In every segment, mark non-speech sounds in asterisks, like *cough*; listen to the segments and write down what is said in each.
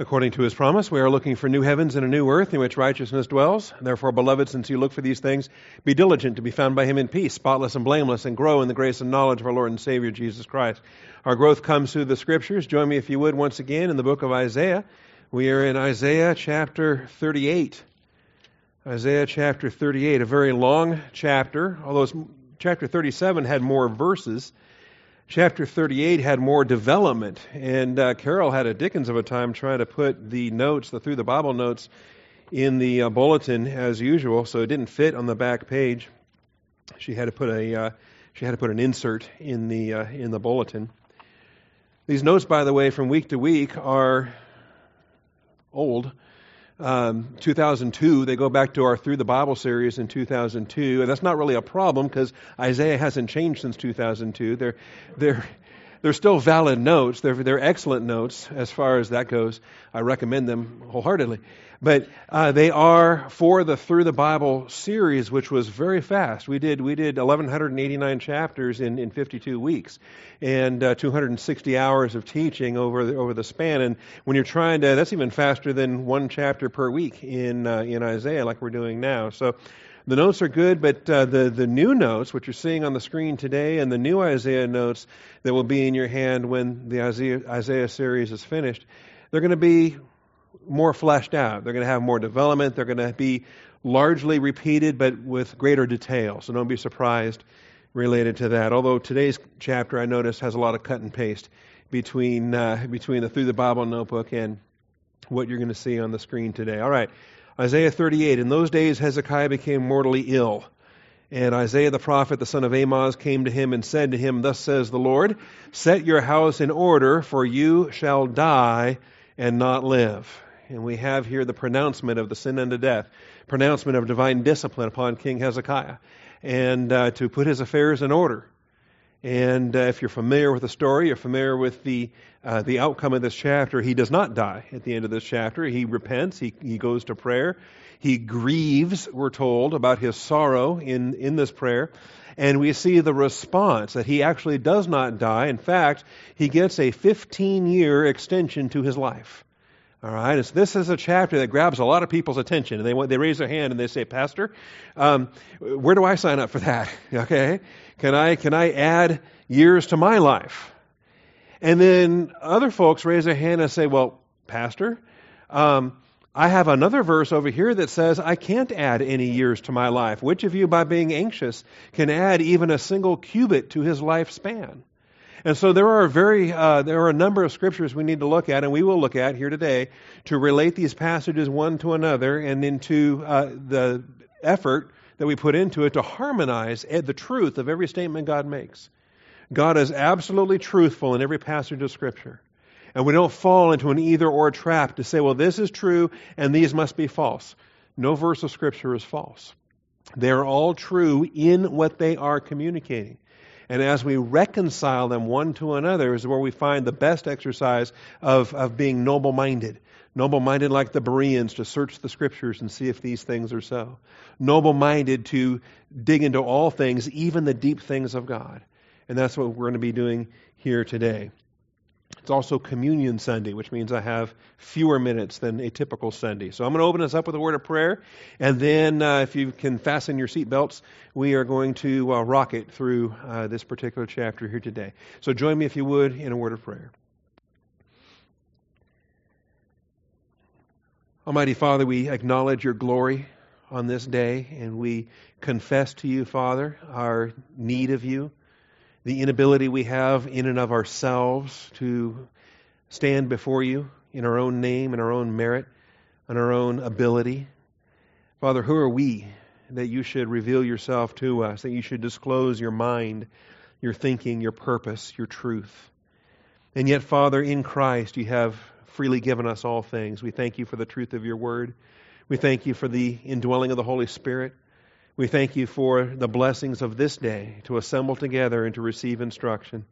According to his promise, we are looking for new heavens and a new earth in which righteousness dwells. Therefore, beloved, since you look for these things, be diligent to be found by him in peace, spotless and blameless, and grow in the grace and knowledge of our Lord and Savior Jesus Christ. Our growth comes through the scriptures. Join me, if you would, once again in the book of Isaiah. We are in Isaiah chapter 38. Isaiah chapter 38, a very long chapter, although chapter 37 had more verses. Chapter 38 had more development, and uh, Carol had a Dickens of a time trying to put the notes, the Through the Bible notes, in the uh, bulletin as usual, so it didn't fit on the back page. She had to put a uh, she had to put an insert in the uh, in the bulletin. These notes, by the way, from week to week are old um, 2002. They go back to our Through the Bible series in 2002, and that's not really a problem because Isaiah hasn't changed since 2002. They're they're they're still valid notes. They're they're excellent notes as far as that goes. I recommend them wholeheartedly. But uh, they are for the Through the Bible series, which was very fast. We did we did 1,189 chapters in, in 52 weeks, and uh, 260 hours of teaching over the, over the span. And when you're trying to, that's even faster than one chapter per week in uh, in Isaiah, like we're doing now. So. The notes are good, but uh, the, the new notes, which you're seeing on the screen today, and the new Isaiah notes that will be in your hand when the Isaiah, Isaiah series is finished, they're going to be more fleshed out. They're going to have more development. They're going to be largely repeated, but with greater detail. So don't be surprised related to that. Although today's chapter, I notice, has a lot of cut and paste between uh, between the Through the Bible notebook and what you're going to see on the screen today. All right, Isaiah 38. In those days, Hezekiah became mortally ill. And Isaiah the prophet, the son of Amoz, came to him and said to him, Thus says the Lord, Set your house in order, for you shall die and not live. And we have here the pronouncement of the sin unto death, pronouncement of divine discipline upon King Hezekiah, and uh, to put his affairs in order. And uh, if you're familiar with the story, you're familiar with the uh, the outcome of this chapter. He does not die at the end of this chapter. He repents. He he goes to prayer. He grieves. We're told about his sorrow in in this prayer, and we see the response that he actually does not die. In fact, he gets a 15 year extension to his life. All right, this is a chapter that grabs a lot of people's attention, and they they raise their hand and they say, "Pastor, um, where do I sign up for that? *laughs* Okay, can I can I add years to my life?" And then other folks raise their hand and say, "Well, Pastor, um, I have another verse over here that says I can't add any years to my life. Which of you, by being anxious, can add even a single cubit to his lifespan?" And so there are very uh, there are a number of scriptures we need to look at, and we will look at here today to relate these passages one to another, and into uh, the effort that we put into it to harmonize the truth of every statement God makes. God is absolutely truthful in every passage of Scripture. And we don't fall into an either or trap to say, well, this is true and these must be false. No verse of Scripture is false. They are all true in what they are communicating. And as we reconcile them one to another is where we find the best exercise of, of being noble minded. Noble minded like the Bereans to search the scriptures and see if these things are so. Noble minded to dig into all things, even the deep things of God. And that's what we're going to be doing here today. It's also Communion Sunday, which means I have fewer minutes than a typical Sunday. So I'm going to open us up with a word of prayer, and then uh, if you can fasten your seatbelts, we are going to uh, rock it through uh, this particular chapter here today. So join me, if you would, in a word of prayer. Almighty Father, we acknowledge your glory on this day, and we confess to you, Father, our need of you the inability we have in and of ourselves to stand before you in our own name, in our own merit, in our own ability. Father, who are we that you should reveal yourself to us, that you should disclose your mind, your thinking, your purpose, your truth? And yet, Father, in Christ, you have freely given us all things. We thank you for the truth of your word. We thank you for the indwelling of the Holy Spirit. We thank you for the blessings of this day to assemble together and to receive instruction.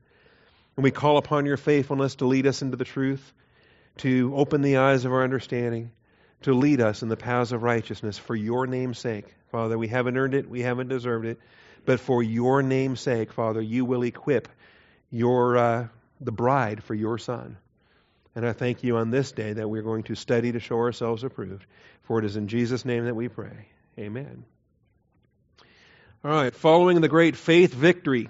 And we call upon your faithfulness to lead us into the truth, to open the eyes of our understanding, to lead us in the paths of righteousness for your name's sake. Father, we haven't earned it, we haven't deserved it, but for your name's sake, Father, you will equip your uh, the bride for your son. And I thank you on this day that we're going to study to show ourselves approved. For it is in Jesus' name that we pray. Amen. All right, following the great faith victory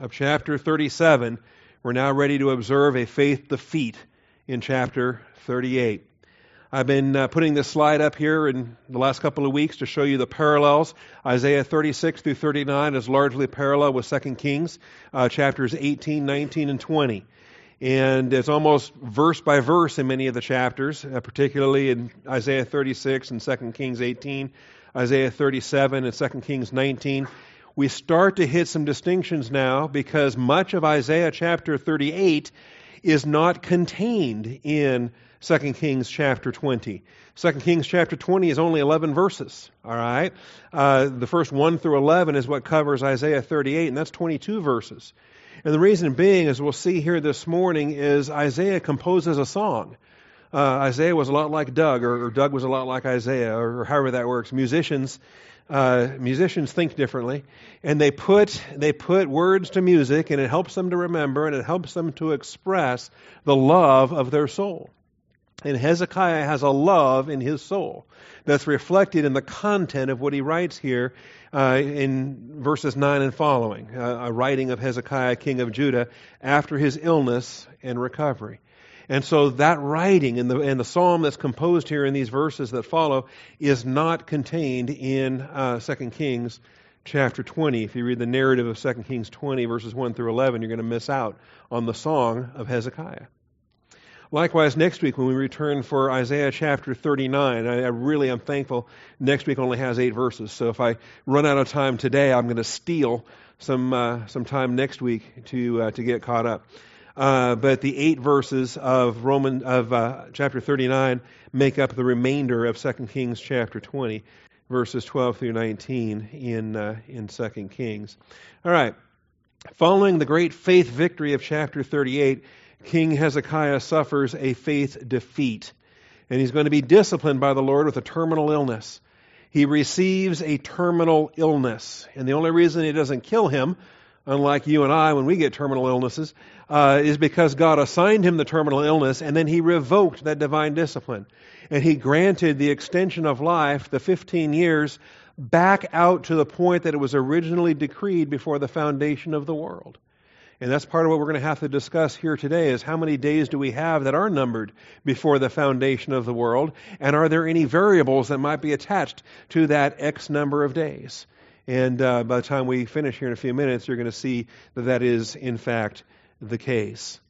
of chapter 37, we're now ready to observe a faith defeat in chapter 38. I've been uh, putting this slide up here in the last couple of weeks to show you the parallels. Isaiah 36 through 39 is largely parallel with 2 Kings, uh, chapters 18, 19, and 20. And it's almost verse by verse in many of the chapters, uh, particularly in Isaiah 36 and 2 Kings 18, Isaiah 37 and 2 Kings 19. We start to hit some distinctions now because much of Isaiah chapter 38 is not contained in 2 Kings chapter 20. 2 Kings chapter 20 is only 11 verses, all right? Uh, the first 1 through 11 is what covers Isaiah 38, and that's 22 verses. And the reason being, as we'll see here this morning, is Isaiah composes a song. Uh, Isaiah was a lot like Doug, or, or, Doug was a lot like Isaiah, or, however that works. Musicians, uh, musicians think differently, and they put they put words to music, and it helps them to remember, and it helps them to express the love of their soul. And Hezekiah has a love in his soul that's reflected in the content of what he writes here uh, in verses 9 and following, uh, a writing of Hezekiah, king of Judah, after his illness and recovery. And so that writing and the, and the psalm that's composed here in these verses that follow is not contained in uh, 2 Kings chapter 20. If you read the narrative of 2 Kings 20, verses 1 through 11, you're going to miss out on the song of Hezekiah. Likewise, next week when we return for Isaiah chapter 39, I, I really am thankful next week only has eight verses. So if I run out of time today, I'm going to steal some uh, some time next week to uh, to get caught up. Uh, but the eight verses of Roman of uh, chapter 39 make up the remainder of 2 Kings chapter 20, verses 12 through 19 in uh, in 2 Kings. All right. Following the great faith victory of chapter 38, King Hezekiah suffers a faith defeat, and he's going to be disciplined by the Lord with a terminal illness. He receives a terminal illness, and the only reason it doesn't kill him, unlike you and I when we get terminal illnesses, uh, is because God assigned him the terminal illness, and then he revoked that divine discipline. And he granted the extension of life, the 15 years, back out to the point that it was originally decreed before the foundation of the world. And that's part of what we're going to have to discuss here today is how many days do we have that are numbered before the foundation of the world? And are there any variables that might be attached to that X number of days? And uh, by the time we finish here in a few minutes, you're going to see that that is, in fact, the case.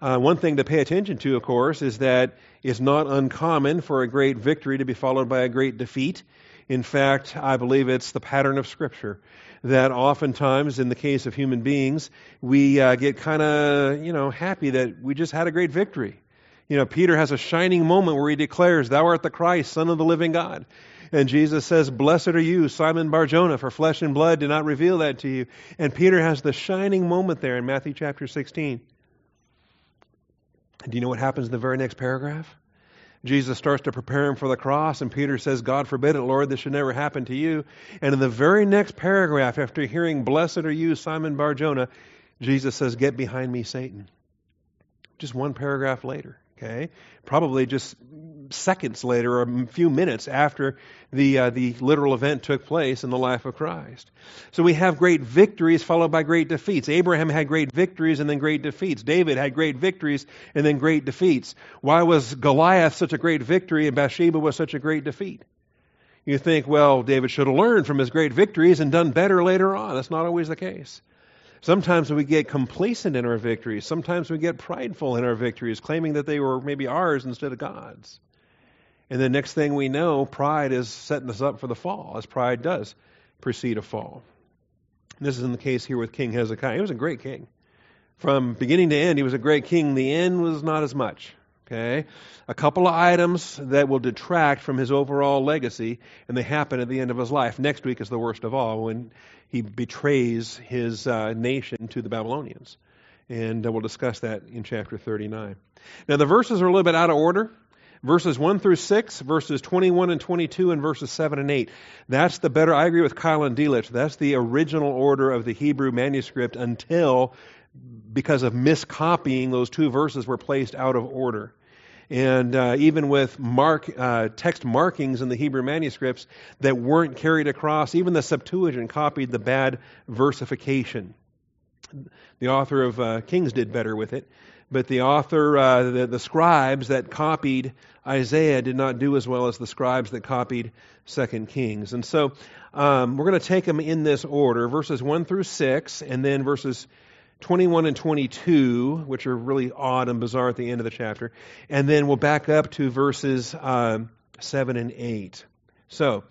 Uh, one thing to pay attention to, of course, is that it's not uncommon for a great victory to be followed by a great defeat. In fact, I believe it's the pattern of Scripture that oftentimes, in the case of human beings, we uh, get kind of, you know, happy that we just had a great victory. You know, Peter has a shining moment where he declares, Thou art the Christ, Son of the living God. And Jesus says, Blessed are you, Simon Barjona, for flesh and blood did not reveal that to you. And Peter has the shining moment there in Matthew chapter 16. Do you know what happens in the very next paragraph? Jesus starts to prepare him for the cross, and Peter says, God forbid it, Lord, this should never happen to you. And in the very next paragraph, after hearing, Blessed are you, Simon Barjona, Jesus says, Get behind me, Satan. Just one paragraph later. Okay, probably just seconds later, or a few minutes after the uh, the literal event took place in the life of Christ. So we have great victories followed by great defeats. Abraham had great victories and then great defeats. David had great victories and then great defeats. Why was Goliath such a great victory and Bathsheba was such a great defeat? You think, well, David should have learned from his great victories and done better later on. That's not always the case. Sometimes we get complacent in our victories. Sometimes we get prideful in our victories, claiming that they were maybe ours instead of God's. And the next thing we know, pride is setting us up for the fall, as pride does precede a fall. This is in the case here with King Hezekiah. He was a great king. From beginning to end, he was a great king. The end was not as much. Okay? A couple of items that will detract from his overall legacy, and they happen at the end of his life. Next week is the worst of all, when he betrays his uh, nation to the Babylonians. And uh, we'll discuss that in chapter 39. Now, the verses are a little bit out of order. Verses 1 through 6, verses 21 and 22, and verses 7 and 8. That's the better, I agree with Keil and Delitzsch, that's the original order of the Hebrew manuscript until because of miscopying, those two verses were placed out of order. And uh, even with mark, uh, text markings in the Hebrew manuscripts that weren't carried across, even the Septuagint copied the bad versification. The author of uh, Kings did better with it, but the author, uh, the, the scribes that copied Isaiah did not do as well as the scribes that copied Second Kings. And so um, we're going to take them in this order verses 1 through 6, and then verses 21 and 22, which are really odd and bizarre at the end of the chapter. And then we'll back up to verses um, 7 and 8. So,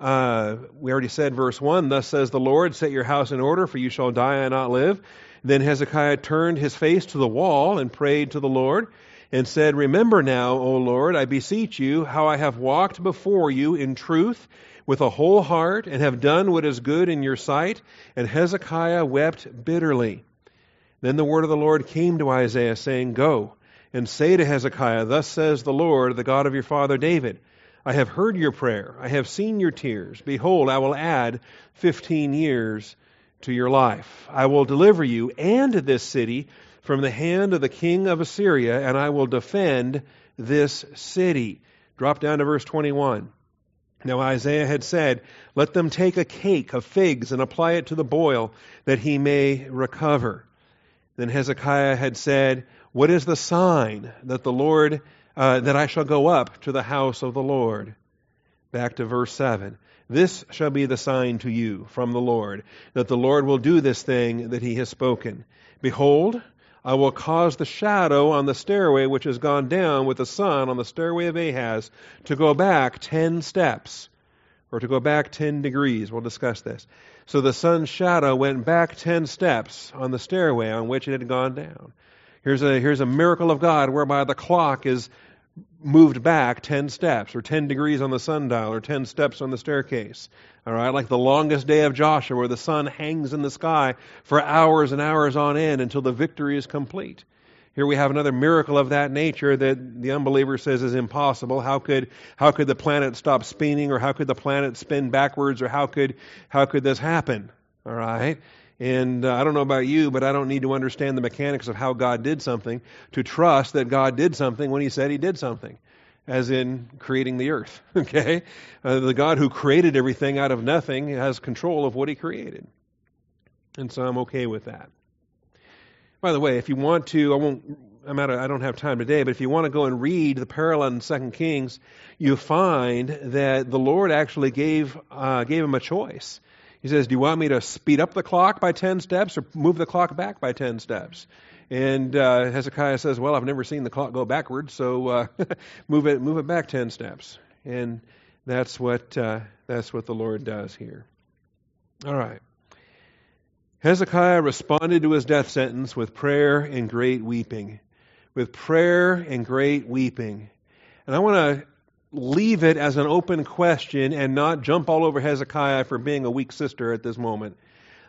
uh, we already said verse 1 Thus says the Lord, set your house in order, for you shall die and not live. Then Hezekiah turned his face to the wall and prayed to the Lord and said, Remember now, O Lord, I beseech you, how I have walked before you in truth with a whole heart and have done what is good in your sight. And Hezekiah wept bitterly. Then the word of the Lord came to Isaiah, saying, Go and say to Hezekiah, Thus says the Lord, the God of your father David, I have heard your prayer, I have seen your tears. Behold, I will add fifteen years to your life. I will deliver you and this city from the hand of the king of Assyria, and I will defend this city. Drop down to verse 21. Now Isaiah had said, Let them take a cake of figs and apply it to the boil, that he may recover. Then Hezekiah had said, What is the sign that the Lord, uh, that I shall go up to the house of the Lord? Back to verse 7. This shall be the sign to you from the Lord, that the Lord will do this thing that he has spoken. Behold, I will cause the shadow on the stairway which has gone down with the sun on the stairway of Ahaz to go back ten steps, or to go back ten degrees. We'll discuss this. So the sun's shadow went back 10 steps on the stairway on which it had gone down. Here's a, here's a miracle of God whereby the clock is moved back 10 steps, or 10 degrees on the sundial, or 10 steps on the staircase. All right, like the longest day of Joshua, where the sun hangs in the sky for hours and hours on end until the victory is complete. Here we have another miracle of that nature that the unbeliever says is impossible. How could how could the planet stop spinning, or how could the planet spin backwards, or how could how could this happen? All right. And uh, I don't know about you, but I don't need to understand the mechanics of how God did something to trust that God did something when He said He did something, as in creating the earth. *laughs* Okay? Uh, the God who created everything out of nothing has control of what He created. And so I'm okay with that. By the way, if you want to, I won't. I'm out of, I don't have time today, but if you want to go and read the parallel in Second Kings, you find that the Lord actually gave uh, gave him a choice. He says, "Do you want me to speed up the clock by ten steps or move the clock back by ten steps?" And uh, Hezekiah says, "Well, I've never seen the clock go backwards, so uh, *laughs* move it move it back ten steps." And that's what uh, that's what the Lord does here. All right. Hezekiah responded to his death sentence with prayer and great weeping. With prayer and great weeping. And I want to leave it as an open question and not jump all over Hezekiah for being a weak sister at this moment.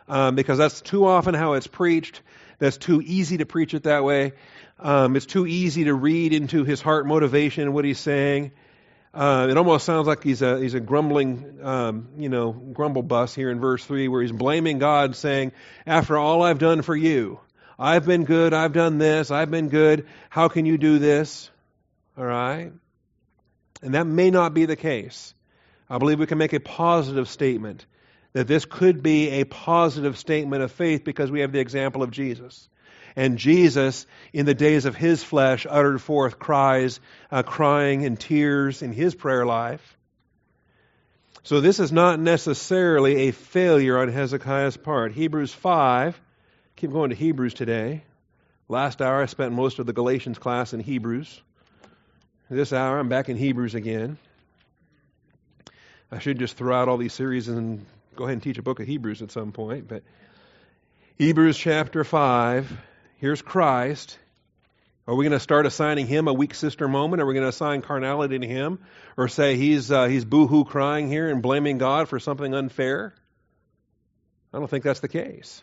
Um, because that's too often how it's preached. That's too easy to preach it that way. Um, it's too easy to read into his heart motivation and what he's saying. Uh, it almost sounds like he's a he's a grumbling, um, you know, grumble bus here in verse three, where he's blaming God, saying, "After all I've done for you, I've been good. I've done this. I've been good. How can you do this?" All right, and that may not be the case. I believe we can make a positive statement that this could be a positive statement of faith because we have the example of Jesus. And Jesus, in the days of his flesh, uttered forth cries, uh, crying and tears in his prayer life. So this is not necessarily a failure on Hezekiah's part. Hebrews 5, keep going to Hebrews today. Last hour I spent most of the Galatians class in Hebrews. This hour I'm back in Hebrews again. I should just throw out all these series and go ahead and teach a book of Hebrews at some point, but Hebrews chapter 5 here's Christ. Are we going to start assigning him a weak sister moment? Are we going to assign carnality to him? Or say he's, uh, he's boo-hoo crying here and blaming God for something unfair? I don't think that's the case.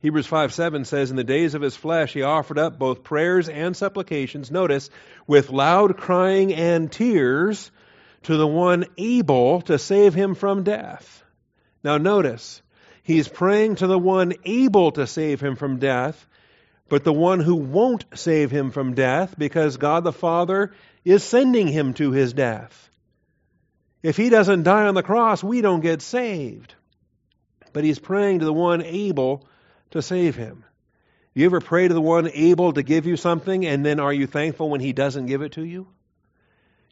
Hebrews 5 7 says, In the days of his flesh, he offered up both prayers and supplications, notice, with loud crying and tears to the one able to save him from death. Now, notice, He's praying to the one able to save him from death, but the one who won't save him from death because God the Father is sending him to his death. If he doesn't die on the cross, we don't get saved. But he's praying to the one able to save him. You ever pray to the one able to give you something, and then are you thankful when he doesn't give it to you?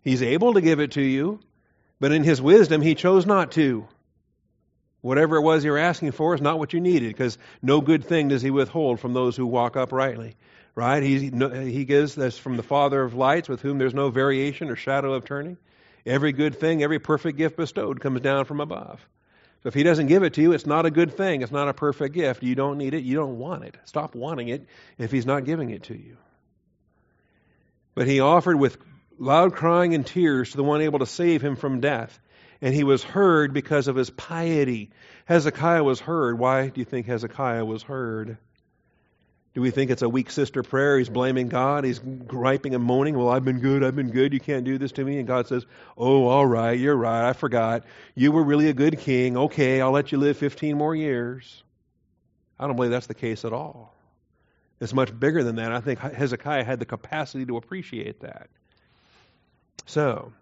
He's able to give it to you, but in his wisdom, he chose not to. Whatever it was you're asking for is not what you needed, because no good thing does he withhold from those who walk uprightly. Right? He, he gives this from the Father of lights, with whom there's no variation or shadow of turning. Every good thing, every perfect gift bestowed comes down from above. So if he doesn't give it to you, it's not a good thing. It's not a perfect gift. You don't need it. You don't want it. Stop wanting it if he's not giving it to you. But he offered with loud crying and tears to the one able to save him from death and he was heard because of his piety. Hezekiah was heard. Why do you think Hezekiah was heard? Do we think it's a weak sister prayer? He's blaming God. He's griping and moaning. Well, I've been good. I've been good. You can't do this to me. And God says, Oh, all right. You're right. I forgot. You were really a good king. Okay, I'll let you live 15 more years. I don't believe that's the case at all. It's much bigger than that. I think Hezekiah had the capacity to appreciate that. So,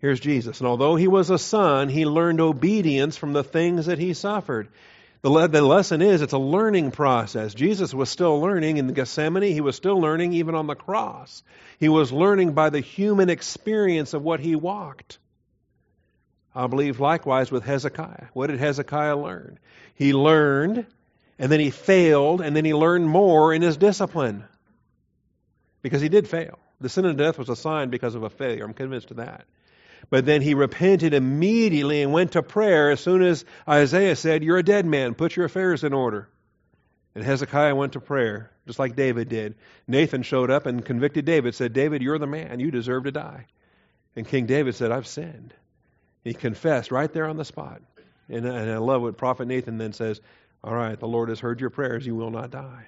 Here's Jesus. And although he was a son, he learned obedience from the things that he suffered. The, le- the lesson is it's a learning process. Jesus was still learning in Gethsemane. He was still learning even on the cross. He was learning by the human experience of what he walked. I believe likewise with Hezekiah. What did Hezekiah learn? He learned, and then he failed, and then he learned more in his discipline. Because he did fail. The sin of death was a sign because of a failure. I'm convinced of that. But then he repented immediately and went to prayer as soon as Isaiah said, You're a dead man, put your affairs in order. And Hezekiah went to prayer, just like David did. Nathan showed up and convicted David, said, David, you're the man, you deserve to die. And King David said, I've sinned. He confessed right there on the spot. And, and I love what Prophet Nathan then says, All right, the Lord has heard your prayers, you will not die.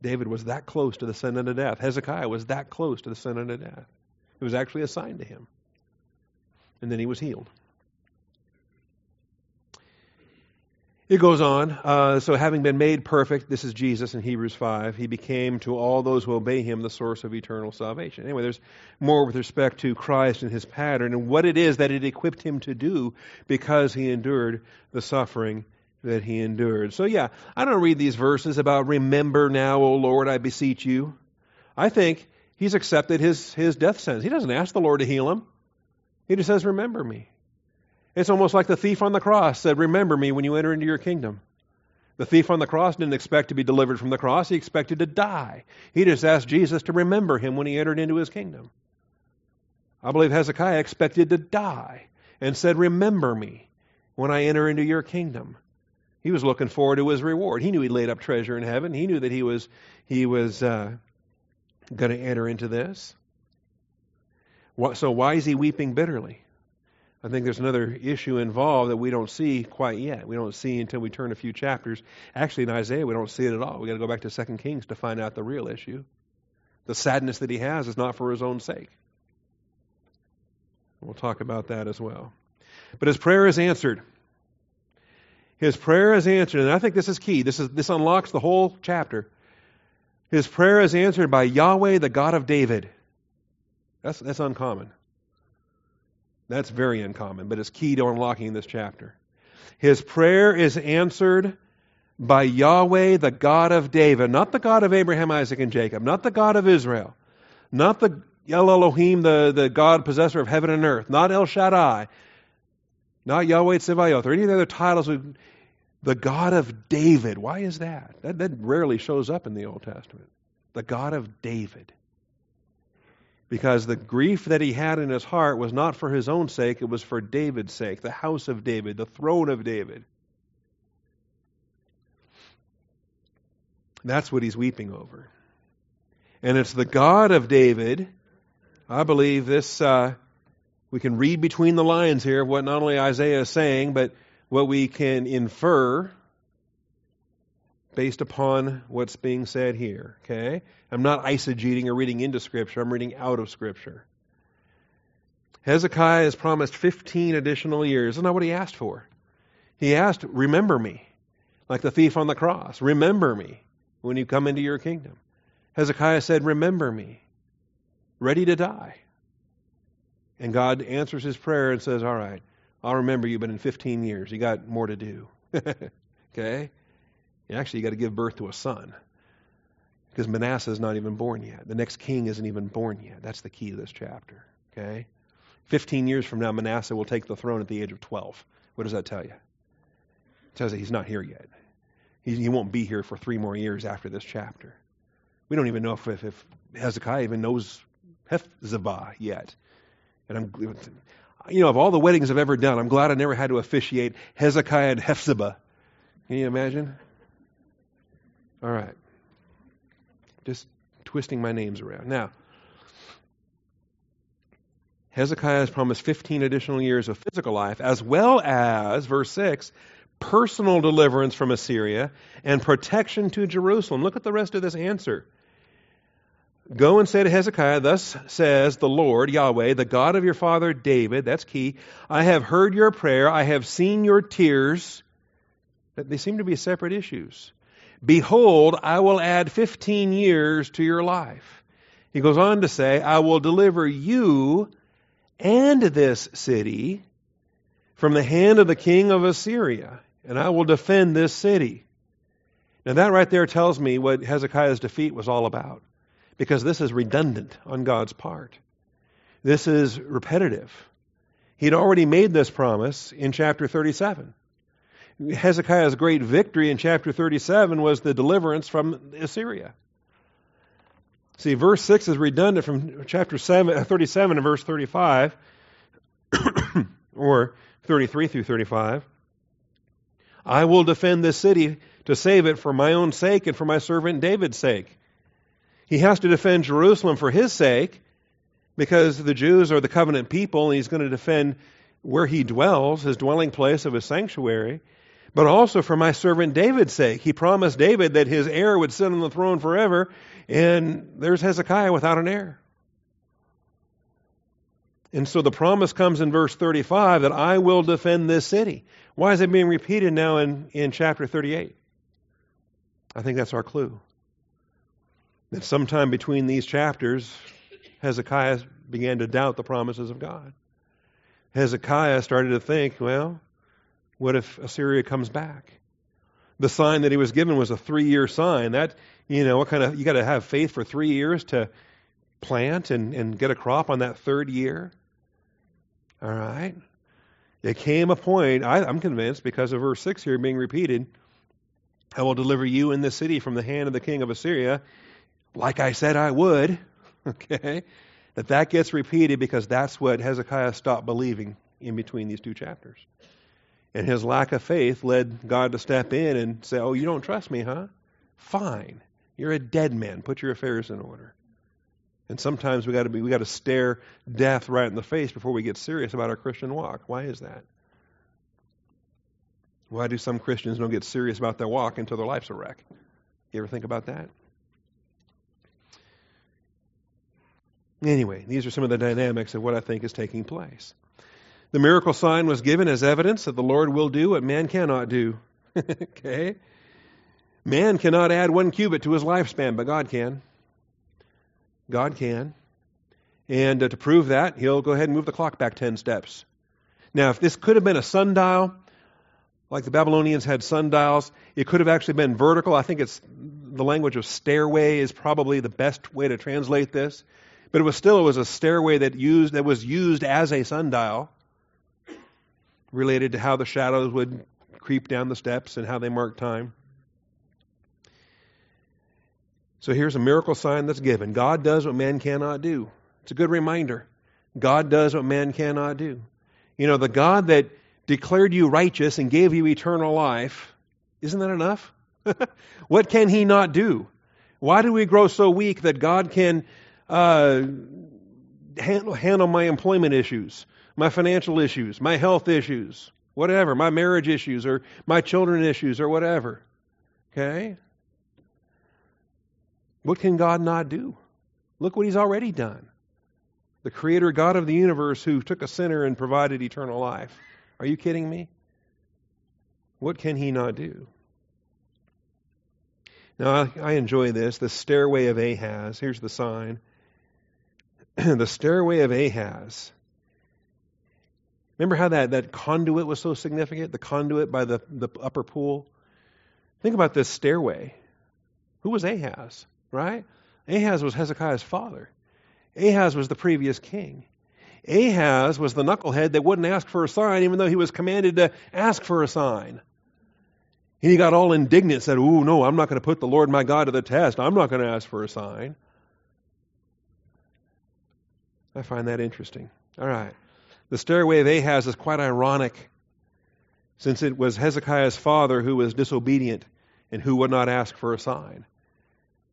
David was that close to the sin unto death. Hezekiah was that close to the sin unto death. It was actually assigned to him and then he was healed. It goes on. Uh, so, having been made perfect, this is Jesus in Hebrews 5, he became to all those who obey him the source of eternal salvation. Anyway, there's more with respect to Christ and his pattern and what it is that it equipped him to do because he endured the suffering that he endured. So, yeah, I don't read these verses about remember now, O Lord, I beseech you. I think he's accepted his, his death sentence. He doesn't ask the Lord to heal him. He just says, Remember me. It's almost like the thief on the cross said, Remember me when you enter into your kingdom. The thief on the cross didn't expect to be delivered from the cross, he expected to die. He just asked Jesus to remember him when he entered into his kingdom. I believe Hezekiah expected to die and said, Remember me when I enter into your kingdom. He was looking forward to his reward. He knew he laid up treasure in heaven. He knew that he was he was uh, going to enter into this. So why is he weeping bitterly? I think there's another issue involved that we don't see quite yet. We don't see until we turn a few chapters. Actually, in Isaiah, we don't see it at all. We've got to go back to Second Kings to find out the real issue. The sadness that he has is not for his own sake. We'll talk about that as well. But his prayer is answered. His prayer is answered, and I think this is key. This is this unlocks the whole chapter. His prayer is answered by Yahweh, the God of David. That's, that's uncommon. That's very uncommon, but it's key to unlocking this chapter. His prayer is answered by Yahweh, the God of David, not the God of Abraham, Isaac, and Jacob, not the God of Israel, not the El Elyon, the, the God possessor of heaven and earth, not El Shaddai, not Yahweh Tsevaoth, or any of the other titles. The God of David. Why is that? that? That rarely shows up in the Old Testament. The God of David because the grief that he had in his heart was not for his own sake, it was for David's sake, the house of David, the throne of David. That's what he's weeping over. And it's the God of David. I believe this, uh, we can read between the lines here of what not only Isaiah is saying, but what we can infer based upon what's being said here. Okay? I'm not eisegeting or reading into Scripture, I'm reading out of Scripture. Hezekiah is promised 15 additional years. Isn't that what he asked for? He asked, Remember me, like the thief on the cross. Remember me when you come into your kingdom. Hezekiah said, Remember me, ready to die. And God answers his prayer and says, All right, I'll remember you, but in 15 years, you got more to do. *laughs* okay? Actually, you got to give birth to a son. Because Manasseh is not even born yet. The next king isn't even born yet. That's the key to this chapter. Okay? 15 years from now, Manasseh will take the throne at the age of 12. What does that tell you? It tells you he's not here yet. He, he won't be here for three more years after this chapter. We don't even know if, if, if Hezekiah even knows Hephzibah yet. And I'm, you know, of all the weddings I've ever done, I'm glad I never had to officiate Hezekiah and Hephzibah. Can you imagine? All right. Just twisting my names around. Now, Hezekiah has promised 15 additional years of physical life, as well as, verse 6, personal deliverance from Assyria and protection to Jerusalem. Look at the rest of this answer. Go and say to Hezekiah, Thus says the Lord, Yahweh, the God of your father David, that's key. I have heard your prayer, I have seen your tears. They seem to be separate issues. Behold, I will add 15 years to your life. He goes on to say, I will deliver you and this city from the hand of the king of Assyria, and I will defend this city. Now, that right there tells me what Hezekiah's defeat was all about, because this is redundant on God's part. This is repetitive. He'd already made this promise in chapter 37. Hezekiah's great victory in chapter 37 was the deliverance from Assyria. See, verse 6 is redundant from chapter 7, uh, 37 and verse 35, *coughs* or 33 through 35. I will defend this city to save it for my own sake and for my servant David's sake. He has to defend Jerusalem for his sake because the Jews are the covenant people and he's going to defend where he dwells, his dwelling place of his sanctuary but also for my servant David's sake. He promised David that his heir would sit on the throne forever, and there's Hezekiah without an heir. And so the promise comes in verse 35 that I will defend this city. Why is it being repeated now in, in chapter 38? I think that's our clue. That sometime between these chapters, Hezekiah began to doubt the promises of God. Hezekiah started to think, well, what if Assyria comes back? The sign that he was given was a three year sign. That, you know, what kind of, you got to have faith for three years to plant and, and get a crop on that third year. All right. It came a point, I, I'm convinced, because of verse 6 here being repeated, I will deliver you in this city from the hand of the king of Assyria, like I said I would. *laughs* Okay? That that gets repeated because that's what Hezekiah stopped believing in between these two chapters. And his lack of faith led God to step in and say, Oh, you don't trust me, huh? Fine. You're a dead man. Put your affairs in order. And sometimes we got to be we got to stare death right in the face before we get serious about our Christian walk. Why is that? Why do some Christians don't get serious about their walk until their life's a wreck? You ever think about that? Anyway, these are some of the dynamics of what I think is taking place. The miracle sign was given as evidence that the Lord will do what man cannot do. *laughs* okay? Man cannot add one cubit to his lifespan, but God can. God can. And uh, to prove that, he'll go ahead and move the clock back 10 steps. Now, if this could have been a sundial, like the Babylonians had sundials, it could have actually been vertical. I think it's the language of stairway is probably the best way to translate this. But it was still it was a stairway that used that was used as a sundial related to how the shadows would creep down the steps and how they mark time. So here's a miracle sign that's given. God does what man cannot do. It's a good reminder. God does what man cannot do. You know, the God that declared you righteous and gave you eternal life, isn't that enough? *laughs* what can he not do? Why do we grow so weak that God can uh, handle, handle my employment issues? My financial issues, my health issues, whatever, my marriage issues, or my children issues, or whatever. Okay? What can God not do? Look what He's already done. The Creator God of the universe who took a sinner and provided eternal life. Are you kidding me? What can he not do? Now, I, I enjoy this the stairway of Ahaz. Here's the sign *clears throat* the stairway of Ahaz. Remember how that, that conduit was so significant? The conduit by the, the upper pool? Think about this stairway. Who was Ahaz, right? Ahaz was Hezekiah's father. Ahaz was the previous king. Ahaz was the knucklehead that wouldn't ask for a sign, even though he was commanded to ask for a sign. And he got all indignant, said, Oh, no, I'm not going to put the Lord my God to the test. I'm not going to ask for a sign. I find that interesting. All right. The stairway of Ahaz is quite ironic, since it was Hezekiah's father who was disobedient and who would not ask for a sign.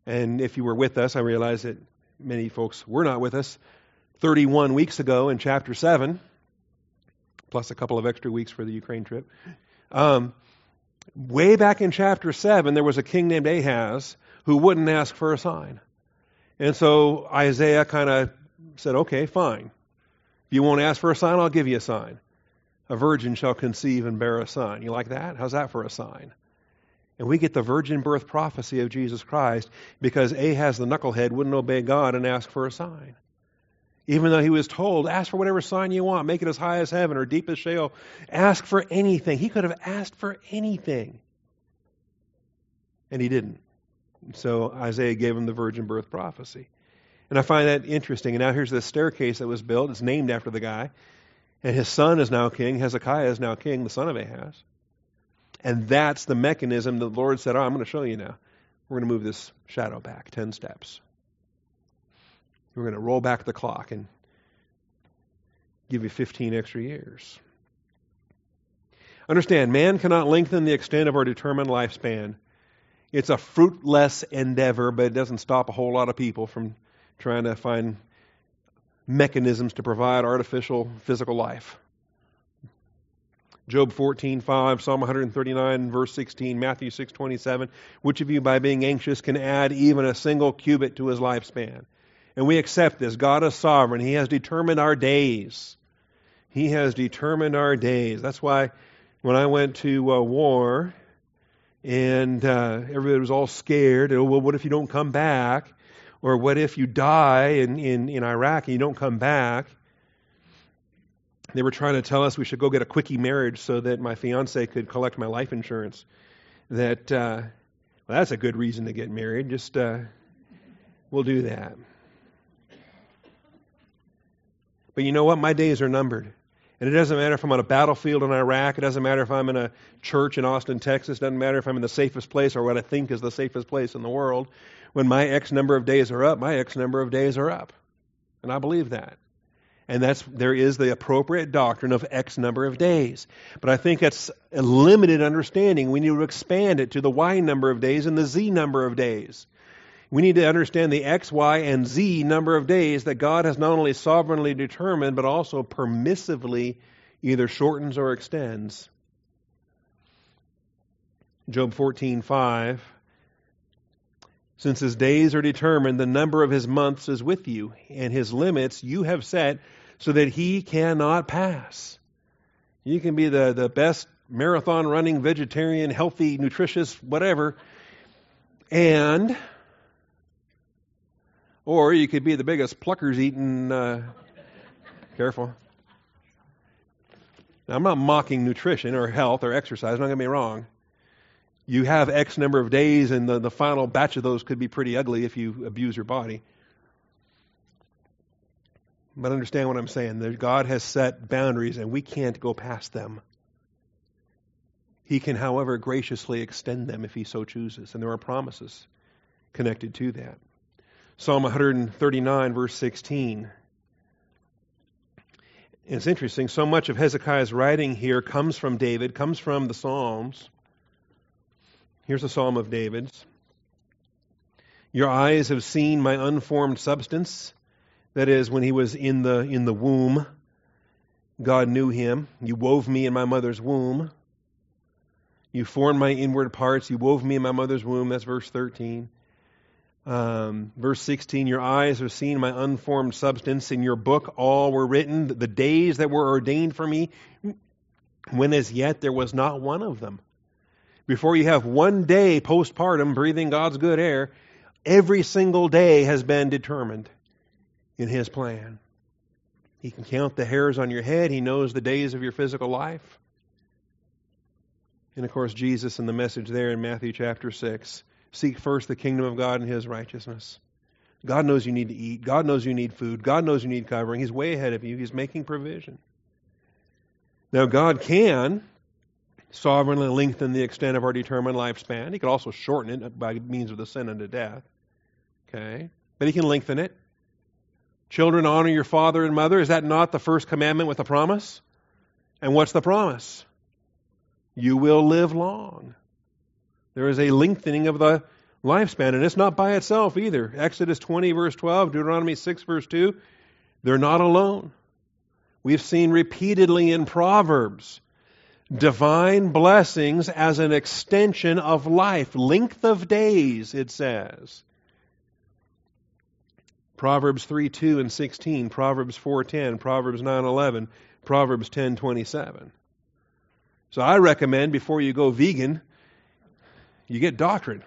And if you were with us, I realize that many folks were not with us 31 weeks ago in chapter 7, plus a couple of extra weeks for the Ukraine trip. Um, way back in chapter 7, there was a king named Ahaz who wouldn't ask for a sign. And so Isaiah kind of said, okay, fine. If you won't ask for a sign, I'll give you a sign. A virgin shall conceive and bear a son. You like that? How's that for a sign? And we get the virgin birth prophecy of Jesus Christ because Ahaz the knucklehead wouldn't obey God and ask for a sign. Even though he was told, ask for whatever sign you want, make it as high as heaven or deep as Sheol. Ask for anything. He could have asked for anything. And he didn't. So Isaiah gave him the virgin birth prophecy. And I find that interesting. And now here's this staircase that was built. It's named after the guy. And his son is now king. Hezekiah is now king, the son of Ahaz. And that's the mechanism the Lord said, oh, I'm going to show you now. We're going to move this shadow back 10 steps. We're going to roll back the clock and give you 15 extra years. Understand, man cannot lengthen the extent of our determined lifespan. It's a fruitless endeavor, but it doesn't stop a whole lot of people from trying to find mechanisms to provide artificial physical life. Job 14:5, Psalm 139 verse 16, Matthew 6:27, which of you by being anxious can add even a single cubit to his lifespan? And we accept this. God is sovereign. He has determined our days. He has determined our days. That's why when I went to uh, war and uh, everybody was all scared, oh, well, what if you don't come back? Or what if you die in, in, in Iraq and you don't come back? They were trying to tell us we should go get a quickie marriage so that my fiance could collect my life insurance. That, uh, well, that's a good reason to get married. Just, uh, we'll do that. But you know what? My days are numbered. And it doesn't matter if I'm on a battlefield in Iraq. It doesn't matter if I'm in a church in Austin, Texas. It doesn't matter if I'm in the safest place or what I think is the safest place in the world when my X number of days are up, my X number of days are up. And I believe that. And that's there is the appropriate doctrine of X number of days. But I think that's a limited understanding. We need to expand it to the Y number of days and the Z number of days. We need to understand the X, Y, and Z number of days that God has not only sovereignly determined, but also permissively either shortens or extends. Job 14:5 since his days are determined, the number of his months is with you, and his limits you have set so that he cannot pass. You can be the, the best marathon running, vegetarian, healthy, nutritious, whatever, and, or you could be the biggest pluckers eating, uh, careful. Now, I'm not mocking nutrition or health or exercise, don't get me wrong you have X number of days, and the, the final batch of those could be pretty ugly if you abuse your body. But understand what I'm saying. That God has set boundaries, and we can't go past them. He can, however, graciously extend them if He so chooses, and there are promises connected to that. Psalm 139, verse 16. It's interesting. So much of Hezekiah's writing here comes from David, comes from the Psalms. Here's a psalm of David's. Your eyes have seen my unformed substance. That is, when he was in the, in the womb, God knew him. You wove me in my mother's womb. You formed my inward parts. You wove me in my mother's womb. That's verse 13. Um, verse 16 Your eyes have seen my unformed substance. In your book all were written, the days that were ordained for me, when as yet there was not one of them. Before you have one day postpartum breathing God's good air, every single day has been determined in His plan. He can count the hairs on your head, He knows the days of your physical life. And of course, Jesus in the message there in Matthew chapter 6 seek first the kingdom of God and His righteousness. God knows you need to eat. God knows you need food. God knows you need covering. He's way ahead of you. He's making provision. Now, God can sovereignly lengthen the extent of our determined lifespan. He could also shorten it by means of the sin unto death. Okay? But He can lengthen it. Children, honor your father and mother. Is that not the first commandment with a promise? And what's the promise? You will live long. There is a lengthening of the lifespan, and it's not by itself either. Exodus 20, verse 12, Deuteronomy 6, verse 2, they're not alone. We've seen repeatedly in Proverbs divine blessings as an extension of life, length of days, it says. Proverbs 3 2 and 16, Proverbs 4 10, Proverbs 9 11, Proverbs ten twenty seven. So I recommend before you go vegan, you get doctrine.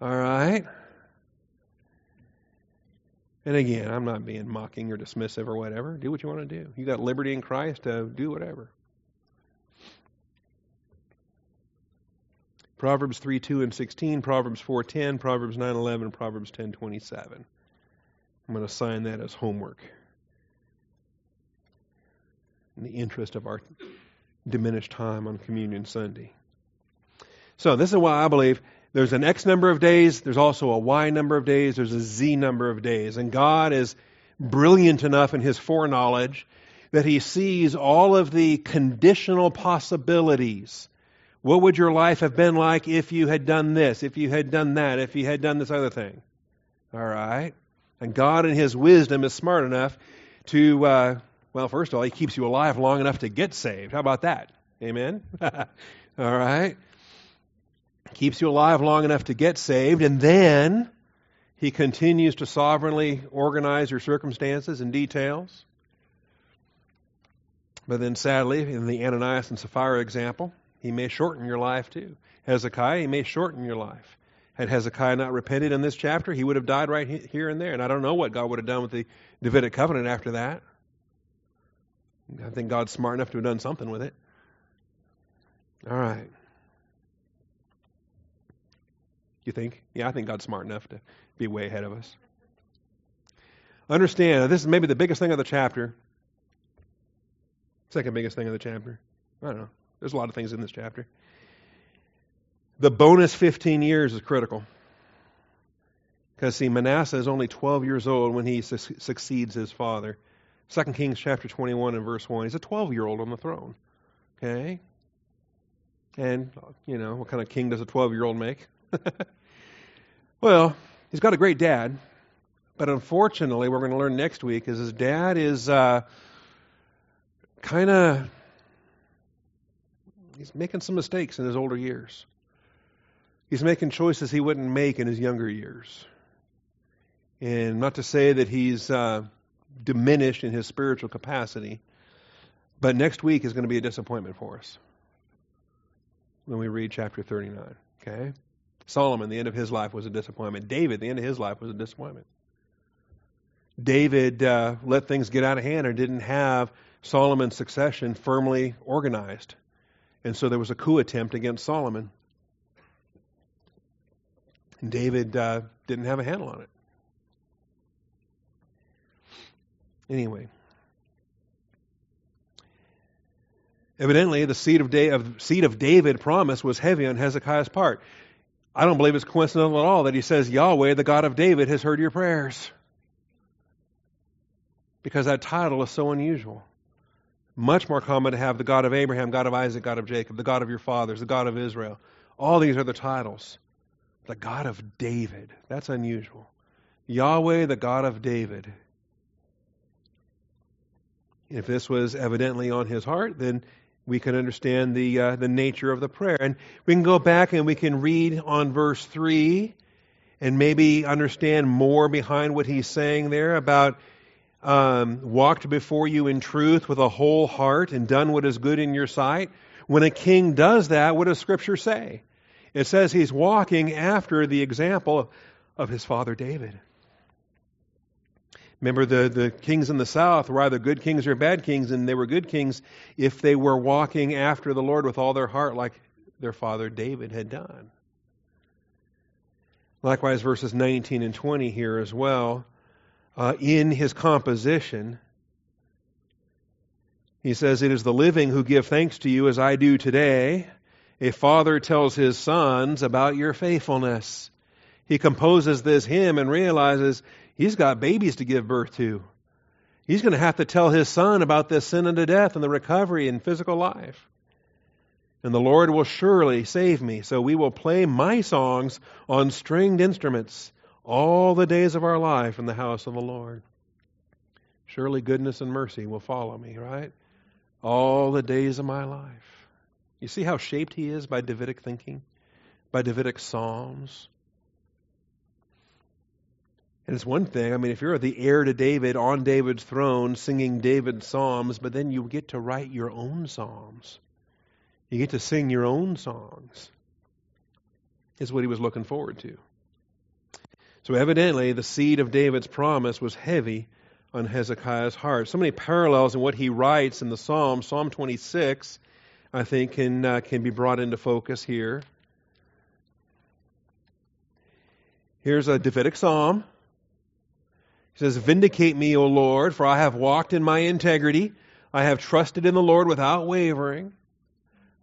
All right? And again, I'm not being mocking or dismissive or whatever. Do what you want to do. You got liberty in Christ to do whatever. Proverbs 3 2 and 16, Proverbs 4 10, Proverbs 9 11, Proverbs ten twenty seven. I'm going to assign that as homework in the interest of our diminished time on Communion Sunday. So, this is why I believe there's an X number of days, there's also a Y number of days, there's a Z number of days. And God is brilliant enough in His foreknowledge that He sees all of the conditional possibilities. What would your life have been like if you had done this, if you had done that, if you had done this other thing? All right? And God, in His wisdom, is smart enough to, uh, well, first of all, He keeps you alive long enough to get saved. How about that? Amen? *laughs* all right? Keeps you alive long enough to get saved, and then he continues to sovereignly organize your circumstances and details. But then, sadly, in the Ananias and Sapphira example, he may shorten your life too. Hezekiah, he may shorten your life. Had Hezekiah not repented in this chapter, he would have died right here and there. And I don't know what God would have done with the Davidic covenant after that. I think God's smart enough to have done something with it. All right. You think? Yeah, I think God's smart enough to be way ahead of us. Understand, this is maybe the biggest thing of the chapter. Second biggest thing of the chapter. I don't know. There's a lot of things in this chapter. The bonus 15 years is critical. Because, see, Manasseh is only 12 years old when he su- succeeds his father. 2 Kings chapter 21 and verse 1. He's a 12 year old on the throne. Okay? And, you know, what kind of king does a 12 year old make? *laughs* well, he's got a great dad, but unfortunately, we're going to learn next week is his dad is uh, kind of he's making some mistakes in his older years. He's making choices he wouldn't make in his younger years. And not to say that he's uh, diminished in his spiritual capacity, but next week is going to be a disappointment for us when we read chapter 39. Okay? Solomon, the end of his life was a disappointment. David, the end of his life was a disappointment. David uh, let things get out of hand or didn't have Solomon's succession firmly organized. And so there was a coup attempt against Solomon. And David uh, didn't have a handle on it. Anyway. Evidently, the seed of, David promise was heavy on Hezekiah's part. I don't believe it's coincidental at all that he says, Yahweh, the God of David, has heard your prayers. Because that title is so unusual. Much more common to have the God of Abraham, God of Isaac, God of Jacob, the God of your fathers, the God of Israel. All these are the titles. The God of David. That's unusual. Yahweh, the God of David. If this was evidently on his heart, then we can understand the, uh, the nature of the prayer. And we can go back and we can read on verse 3 and maybe understand more behind what he's saying there about um, walked before you in truth with a whole heart and done what is good in your sight. When a king does that, what does Scripture say? It says he's walking after the example of his father David. Remember, the, the kings in the south were either good kings or bad kings, and they were good kings if they were walking after the Lord with all their heart, like their father David had done. Likewise, verses 19 and 20 here as well. Uh, in his composition, he says, It is the living who give thanks to you as I do today. A father tells his sons about your faithfulness. He composes this hymn and realizes he's got babies to give birth to. He's going to have to tell his son about this sin unto death and the recovery in physical life. And the Lord will surely save me. So we will play my songs on stringed instruments all the days of our life in the house of the Lord. Surely goodness and mercy will follow me, right? All the days of my life. You see how shaped he is by Davidic thinking, by Davidic psalms. And it's one thing, I mean, if you're the heir to David on David's throne singing David's psalms, but then you get to write your own psalms. You get to sing your own songs. Is what he was looking forward to. So evidently, the seed of David's promise was heavy on Hezekiah's heart. So many parallels in what he writes in the Psalm. Psalm 26, I think, can, uh, can be brought into focus here. Here's a Davidic psalm. He says, Vindicate me, O Lord, for I have walked in my integrity. I have trusted in the Lord without wavering.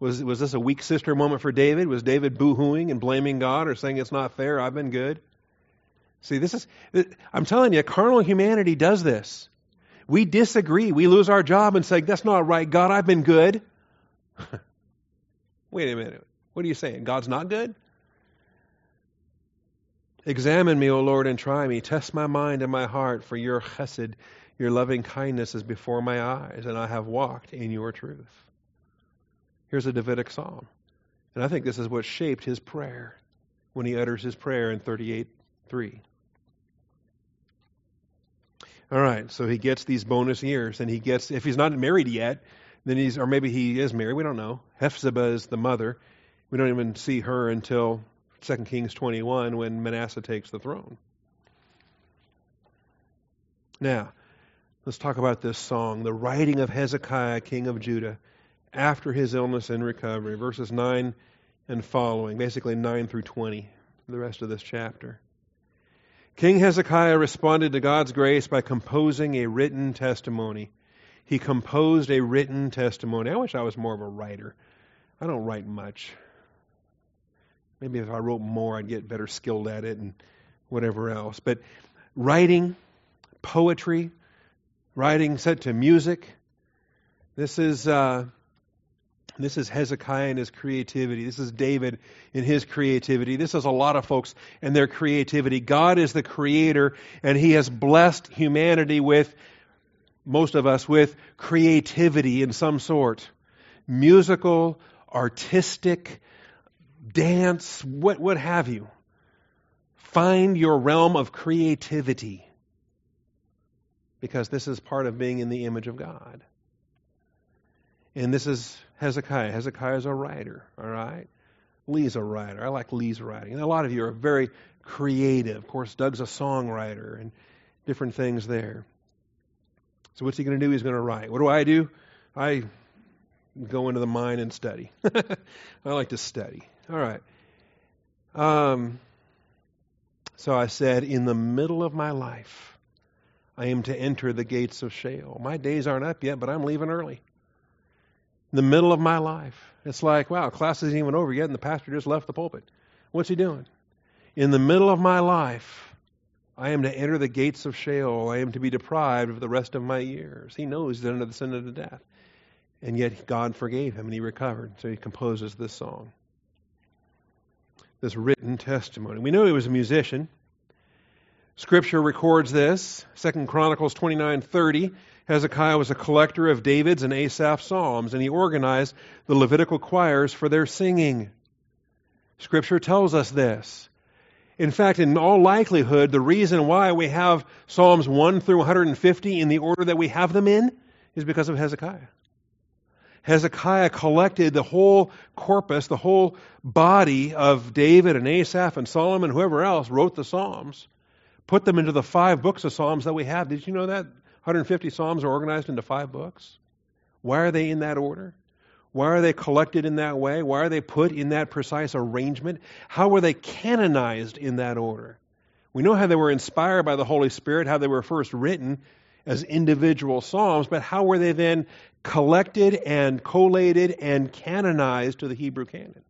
Was, was this a weak sister moment for David? Was David boo-hooing and blaming God or saying it's not fair, I've been good? See, this is, I'm telling you, carnal humanity does this. We disagree. We lose our job and say, that's not right, God, I've been good. *laughs* Wait a minute. What are you saying? God's not good? Examine me, O Lord, and try me. Test my mind and my heart, for your chesed, your loving kindness is before my eyes, and I have walked in your truth. Here's a Davidic psalm. And I think this is what shaped his prayer when he utters his prayer in 38 3. All right, so he gets these bonus years, and he gets, if he's not married yet, then he's, or maybe he is married, we don't know. Hephzibah is the mother. We don't even see her until 2 Kings 21 when Manasseh takes the throne. Now, let's talk about this song, the writing of Hezekiah, king of Judah, after his illness and recovery, verses 9 and following, basically 9 through 20, the rest of this chapter. King Hezekiah responded to God's grace by composing a written testimony. He composed a written testimony. I wish I was more of a writer. I don't write much. Maybe if I wrote more, I'd get better skilled at it and whatever else. But writing, poetry, writing set to music. This is uh, this is Hezekiah and his creativity. This is David in his creativity. This is a lot of folks and their creativity. God is the creator, and he has blessed humanity with most of us with creativity in some sort musical, artistic, dance, what, what have you. Find your realm of creativity because this is part of being in the image of God. And this is Hezekiah. Hezekiah is a writer, all right? Lee's a writer. I like Lee's writing. And a lot of you are very creative. Of course, Doug's a songwriter and different things there. So what's he going to do? He's going to write. What do I do? I go into the mine and study. *laughs* I like to study. All right. Um, so I said, in the middle of my life, I am to enter the gates of Sheol. My days aren't up yet, but I'm leaving early. In the middle of my life. It's like, wow, class isn't even over yet, and the pastor just left the pulpit. What's he doing? In the middle of my life, I am to enter the gates of Sheol. I am to be deprived of the rest of my years. He knows he's under the sin of the death. And yet God forgave him and he recovered. So he composes this song this written testimony. We know he was a musician. Scripture records this. Second Chronicles 29:30. Hezekiah was a collector of David's and Asaph's psalms, and he organized the Levitical choirs for their singing. Scripture tells us this. In fact, in all likelihood, the reason why we have Psalms 1 through 150 in the order that we have them in is because of Hezekiah. Hezekiah collected the whole corpus, the whole body of David and Asaph and Solomon, whoever else wrote the Psalms, put them into the five books of Psalms that we have. Did you know that? 150 Psalms are organized into five books. Why are they in that order? Why are they collected in that way? Why are they put in that precise arrangement? How were they canonized in that order? We know how they were inspired by the Holy Spirit, how they were first written as individual psalms, but how were they then collected and collated and canonized to the Hebrew canon?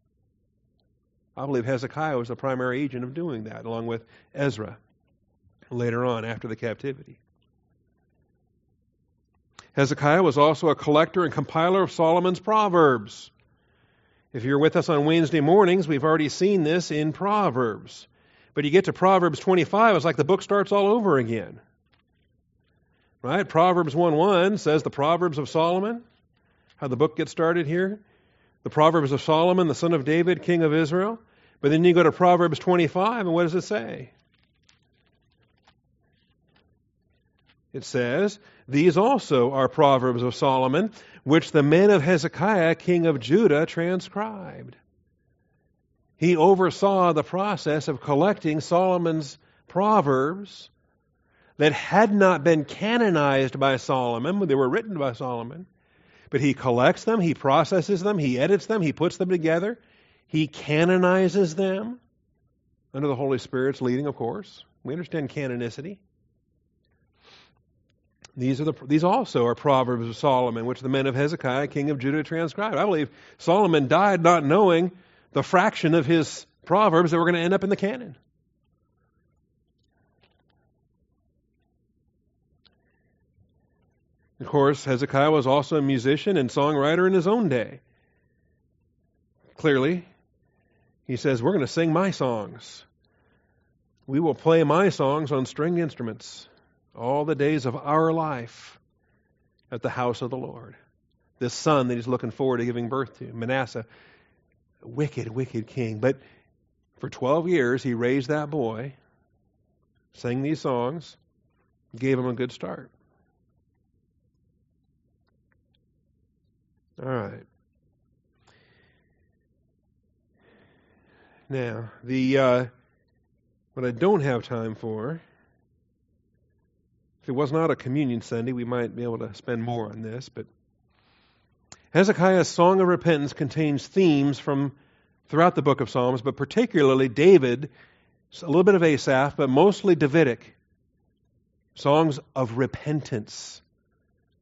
I believe Hezekiah was the primary agent of doing that, along with Ezra later on after the captivity. Hezekiah was also a collector and compiler of Solomon's Proverbs. If you're with us on Wednesday mornings, we've already seen this in Proverbs. But you get to Proverbs 25, it's like the book starts all over again. Right? Proverbs 1 1 says the Proverbs of Solomon. How the book gets started here. The Proverbs of Solomon, the son of David, king of Israel. But then you go to Proverbs 25, and what does it say? It says, These also are Proverbs of Solomon, which the men of Hezekiah, king of Judah, transcribed. He oversaw the process of collecting Solomon's Proverbs that had not been canonized by Solomon, they were written by Solomon. But he collects them, he processes them, he edits them, he puts them together, he canonizes them under the Holy Spirit's leading, of course. We understand canonicity. These, are the, these also are Proverbs of Solomon, which the men of Hezekiah, king of Judah, transcribed. I believe Solomon died not knowing the fraction of his Proverbs that were going to end up in the canon. Of course, Hezekiah was also a musician and songwriter in his own day. Clearly, he says, We're going to sing my songs. We will play my songs on string instruments all the days of our life at the house of the Lord. This son that he's looking forward to giving birth to, Manasseh, wicked, wicked king. But for 12 years, he raised that boy, sang these songs, gave him a good start. All right. Now, the uh, what I don't have time for, if it was not a communion Sunday, we might be able to spend more on this, but Hezekiah's Song of Repentance contains themes from throughout the book of Psalms, but particularly David, a little bit of Asaph, but mostly Davidic. Songs of repentance.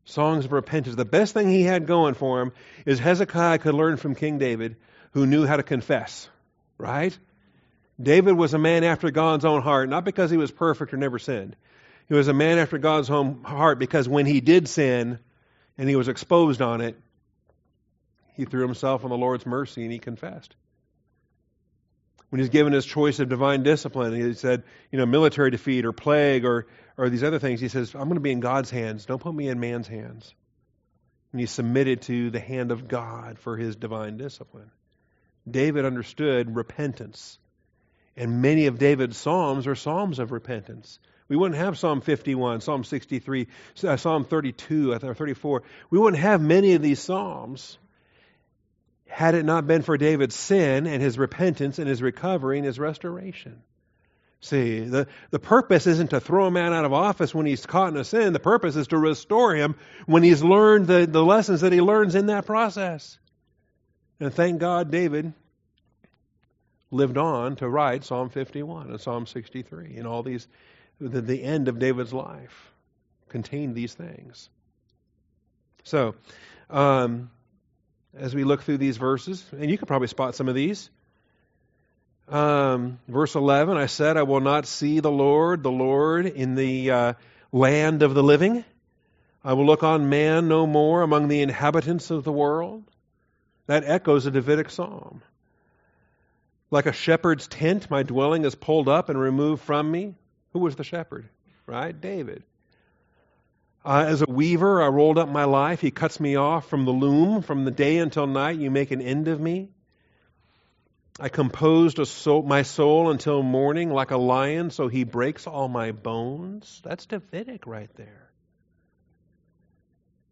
Songs of repentance. The best thing he had going for him is Hezekiah could learn from King David, who knew how to confess, right? David was a man after God's own heart, not because he was perfect or never sinned. He was a man after God's own heart because when he did sin and he was exposed on it, he threw himself on the Lord's mercy and he confessed. When he's given his choice of divine discipline, he said, you know, military defeat or plague or, or these other things, he says, I'm going to be in God's hands. Don't put me in man's hands. And he submitted to the hand of God for his divine discipline. David understood repentance. And many of David's psalms are psalms of repentance. We wouldn't have Psalm 51, Psalm 63, uh, Psalm 32, or 34. We wouldn't have many of these psalms had it not been for David's sin and his repentance and his recovery and his restoration. See, the, the purpose isn't to throw a man out of office when he's caught in a sin. The purpose is to restore him when he's learned the, the lessons that he learns in that process. And thank God David lived on to write Psalm 51 and Psalm 63 and all these, the, the end of David's life contained these things. So, um, as we look through these verses, and you can probably spot some of these. Um, verse 11, I said, I will not see the Lord, the Lord, in the uh, land of the living. I will look on man no more among the inhabitants of the world. That echoes a Davidic psalm. Like a shepherd's tent, my dwelling is pulled up and removed from me. Who was the shepherd? Right? David. Uh, as a weaver, I rolled up my life. He cuts me off from the loom. From the day until night, you make an end of me. I composed soul, my soul until morning like a lion, so he breaks all my bones. That's Davidic right there.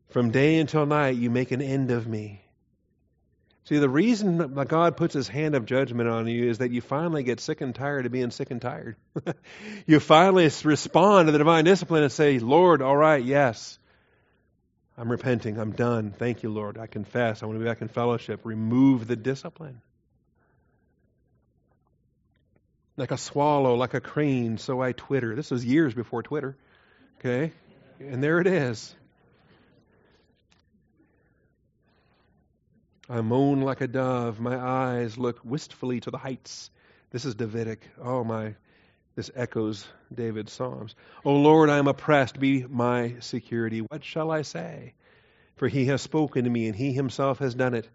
From day until night, you make an end of me. See, the reason that God puts his hand of judgment on you is that you finally get sick and tired of being sick and tired. *laughs* you finally respond to the divine discipline and say, Lord, all right, yes. I'm repenting. I'm done. Thank you, Lord. I confess. I want to be back in fellowship. Remove the discipline. Like a swallow, like a crane, so I twitter. This was years before Twitter. Okay? And there it is. I moan like a dove. My eyes look wistfully to the heights. This is Davidic. Oh, my. This echoes David's Psalms. O Lord, I am oppressed. Be my security. What shall I say? For he has spoken to me, and he himself has done it.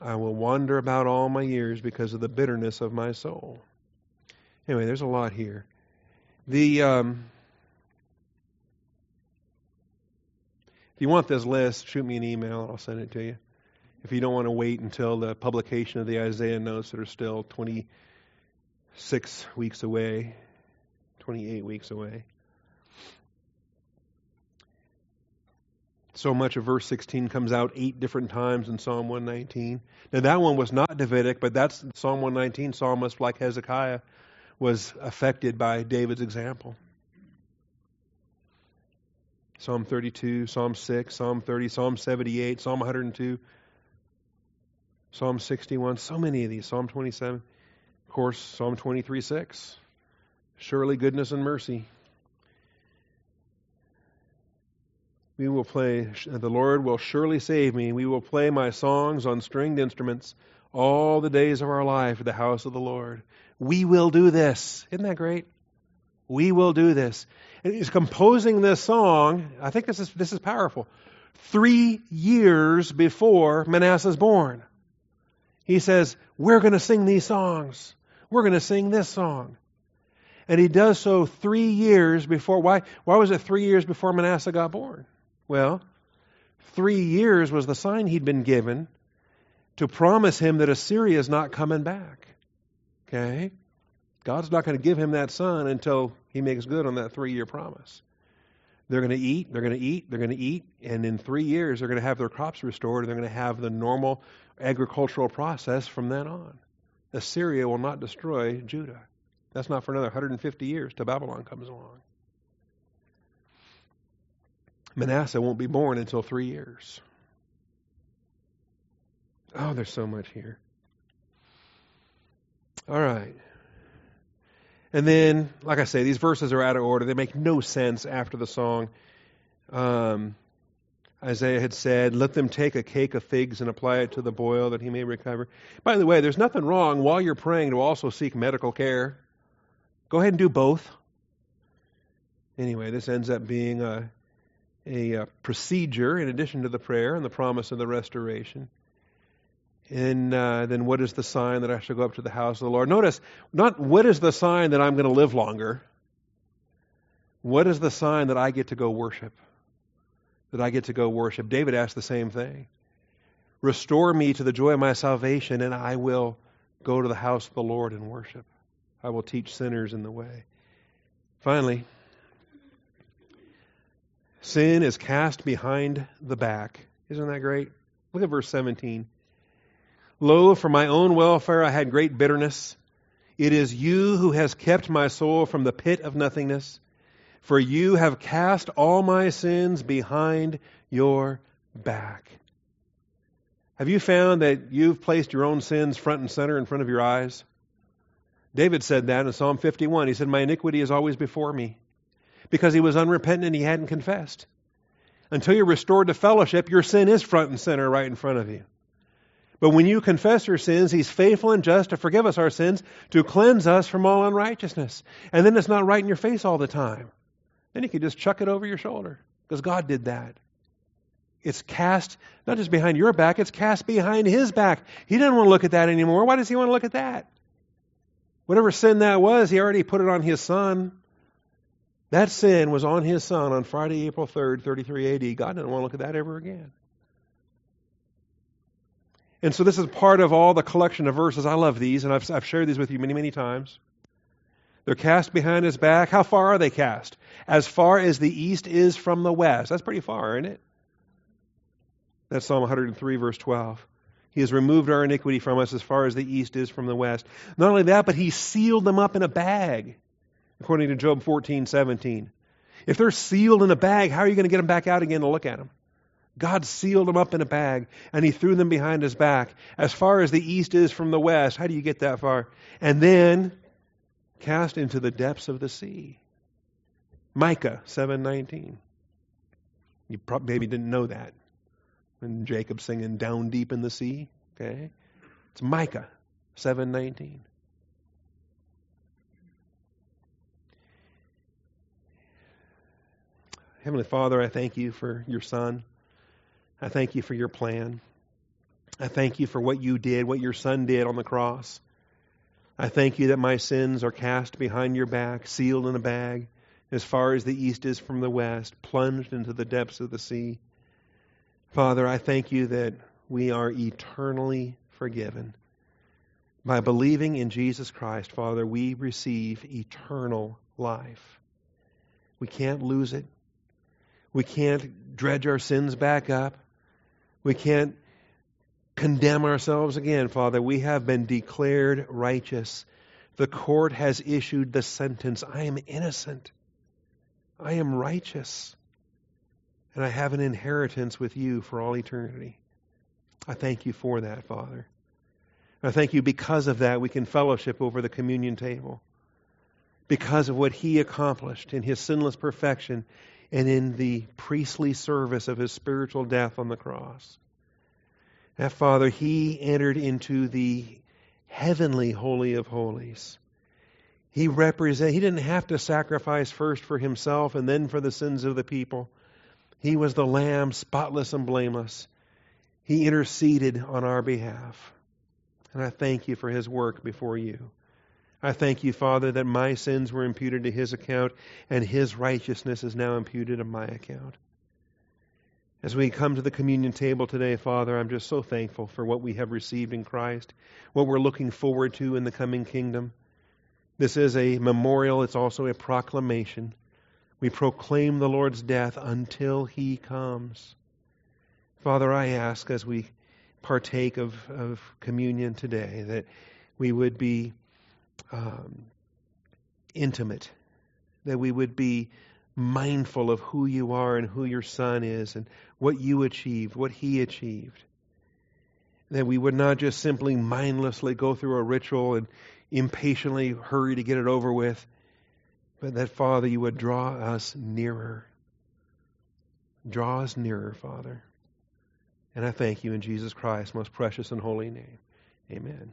I will wander about all my years because of the bitterness of my soul. Anyway, there's a lot here. The um, If you want this list, shoot me an email. I'll send it to you. If you don't want to wait until the publication of the Isaiah notes that are still 26 weeks away, 28 weeks away. So much of verse 16 comes out eight different times in Psalm 119. Now, that one was not Davidic, but that's Psalm 119. Psalmist like Hezekiah was affected by David's example. Psalm 32, Psalm 6, Psalm 30, Psalm 78, Psalm 102, Psalm 61, so many of these, Psalm 27, of course, Psalm 23, 6. Surely goodness and mercy. We will play, the Lord will surely save me. We will play my songs on stringed instruments all the days of our life at the house of the Lord. We will do this. Isn't that great? We will do this. He's composing this song. I think this is, this is powerful. Three years before Manasseh's born. He says, We're going to sing these songs. We're going to sing this song. And he does so three years before. Why, why was it three years before Manasseh got born? Well, three years was the sign he'd been given to promise him that Assyria is not coming back. Okay? God's not going to give him that son until he makes good on that three year promise. They're going to eat, they're going to eat, they're going to eat, and in three years they're going to have their crops restored, and they're going to have the normal agricultural process from then on. Assyria will not destroy Judah. That's not for another 150 years till Babylon comes along. Manasseh won't be born until three years. Oh, there's so much here. All right. And then, like I say, these verses are out of order. They make no sense after the song. Um, Isaiah had said, Let them take a cake of figs and apply it to the boil that he may recover. By the way, there's nothing wrong while you're praying to also seek medical care. Go ahead and do both. Anyway, this ends up being a, a, a procedure in addition to the prayer and the promise of the restoration. And uh, then what is the sign that I shall go up to the house of the Lord? Notice, not what is the sign that I'm going to live longer. What is the sign that I get to go worship? That I get to go worship. David asked the same thing. Restore me to the joy of my salvation, and I will go to the house of the Lord and worship. I will teach sinners in the way. Finally, sin is cast behind the back. Isn't that great? Look at verse 17. Lo, for my own welfare I had great bitterness. It is you who has kept my soul from the pit of nothingness. For you have cast all my sins behind your back. Have you found that you've placed your own sins front and center in front of your eyes? David said that in Psalm 51. He said, My iniquity is always before me. Because he was unrepentant and he hadn't confessed. Until you're restored to fellowship, your sin is front and center right in front of you. But when you confess your sins, He's faithful and just to forgive us our sins, to cleanse us from all unrighteousness. And then it's not right in your face all the time. Then you can just chuck it over your shoulder because God did that. It's cast not just behind your back, it's cast behind His back. He doesn't want to look at that anymore. Why does He want to look at that? Whatever sin that was, He already put it on His Son. That sin was on His Son on Friday, April 3rd, 33 AD. God didn't want to look at that ever again. And so this is part of all the collection of verses. I love these, and I've, I've shared these with you many, many times. They're cast behind his back. How far are they cast? As far as the east is from the west. That's pretty far, isn't it? That's Psalm 103, verse 12. He has removed our iniquity from us as far as the east is from the west. Not only that, but he sealed them up in a bag, according to Job 14, 17. If they're sealed in a bag, how are you going to get them back out again to look at them? God sealed them up in a bag and he threw them behind his back. As far as the east is from the west, how do you get that far? And then cast into the depths of the sea. Micah 7:19. You probably maybe didn't know that. When Jacob singing down deep in the sea, okay? It's Micah 7:19. Heavenly Father, I thank you for your son. I thank you for your plan. I thank you for what you did, what your son did on the cross. I thank you that my sins are cast behind your back, sealed in a bag, as far as the east is from the west, plunged into the depths of the sea. Father, I thank you that we are eternally forgiven. By believing in Jesus Christ, Father, we receive eternal life. We can't lose it. We can't dredge our sins back up. We can't condemn ourselves again, Father. We have been declared righteous. The court has issued the sentence I am innocent. I am righteous. And I have an inheritance with you for all eternity. I thank you for that, Father. I thank you because of that we can fellowship over the communion table. Because of what he accomplished in his sinless perfection and in the priestly service of his spiritual death on the cross. That Father, he entered into the heavenly holy of holies. He represent he didn't have to sacrifice first for himself and then for the sins of the people. He was the lamb spotless and blameless. He interceded on our behalf. And I thank you for his work before you. I thank you, Father, that my sins were imputed to his account and his righteousness is now imputed to my account. As we come to the communion table today, Father, I'm just so thankful for what we have received in Christ, what we're looking forward to in the coming kingdom. This is a memorial, it's also a proclamation. We proclaim the Lord's death until he comes. Father, I ask as we partake of, of communion today that we would be um, intimate, that we would be mindful of who you are and who your son is and what you achieved, what he achieved. That we would not just simply mindlessly go through a ritual and impatiently hurry to get it over with, but that, Father, you would draw us nearer. Draw us nearer, Father. And I thank you in Jesus Christ's most precious and holy name. Amen.